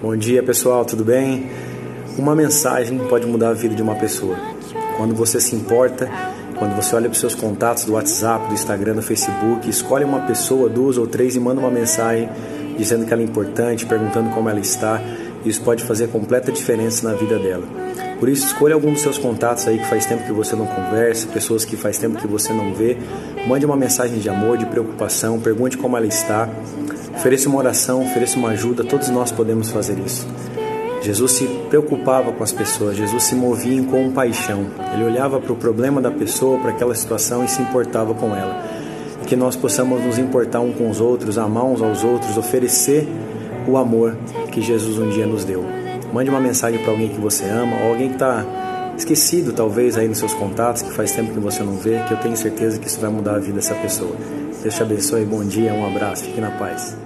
Bom dia pessoal, tudo bem? Uma mensagem pode mudar a vida de uma pessoa. Quando você se importa, quando você olha para os seus contatos do WhatsApp, do Instagram, do Facebook, escolhe uma pessoa, duas ou três e manda uma mensagem dizendo que ela é importante, perguntando como ela está, isso pode fazer completa diferença na vida dela. Por isso, escolha algum dos seus contatos aí que faz tempo que você não conversa, pessoas que faz tempo que você não vê. Mande uma mensagem de amor, de preocupação, pergunte como ela está. Ofereça uma oração, ofereça uma ajuda, todos nós podemos fazer isso. Jesus se preocupava com as pessoas, Jesus se movia em compaixão. Ele olhava para o problema da pessoa, para aquela situação e se importava com ela. Que nós possamos nos importar uns com os outros, amar uns aos outros, oferecer o amor que Jesus um dia nos deu. Mande uma mensagem para alguém que você ama, ou alguém que está esquecido talvez aí nos seus contatos, que faz tempo que você não vê, que eu tenho certeza que isso vai mudar a vida dessa pessoa. Deus te abençoe, bom dia, um abraço, fique na paz.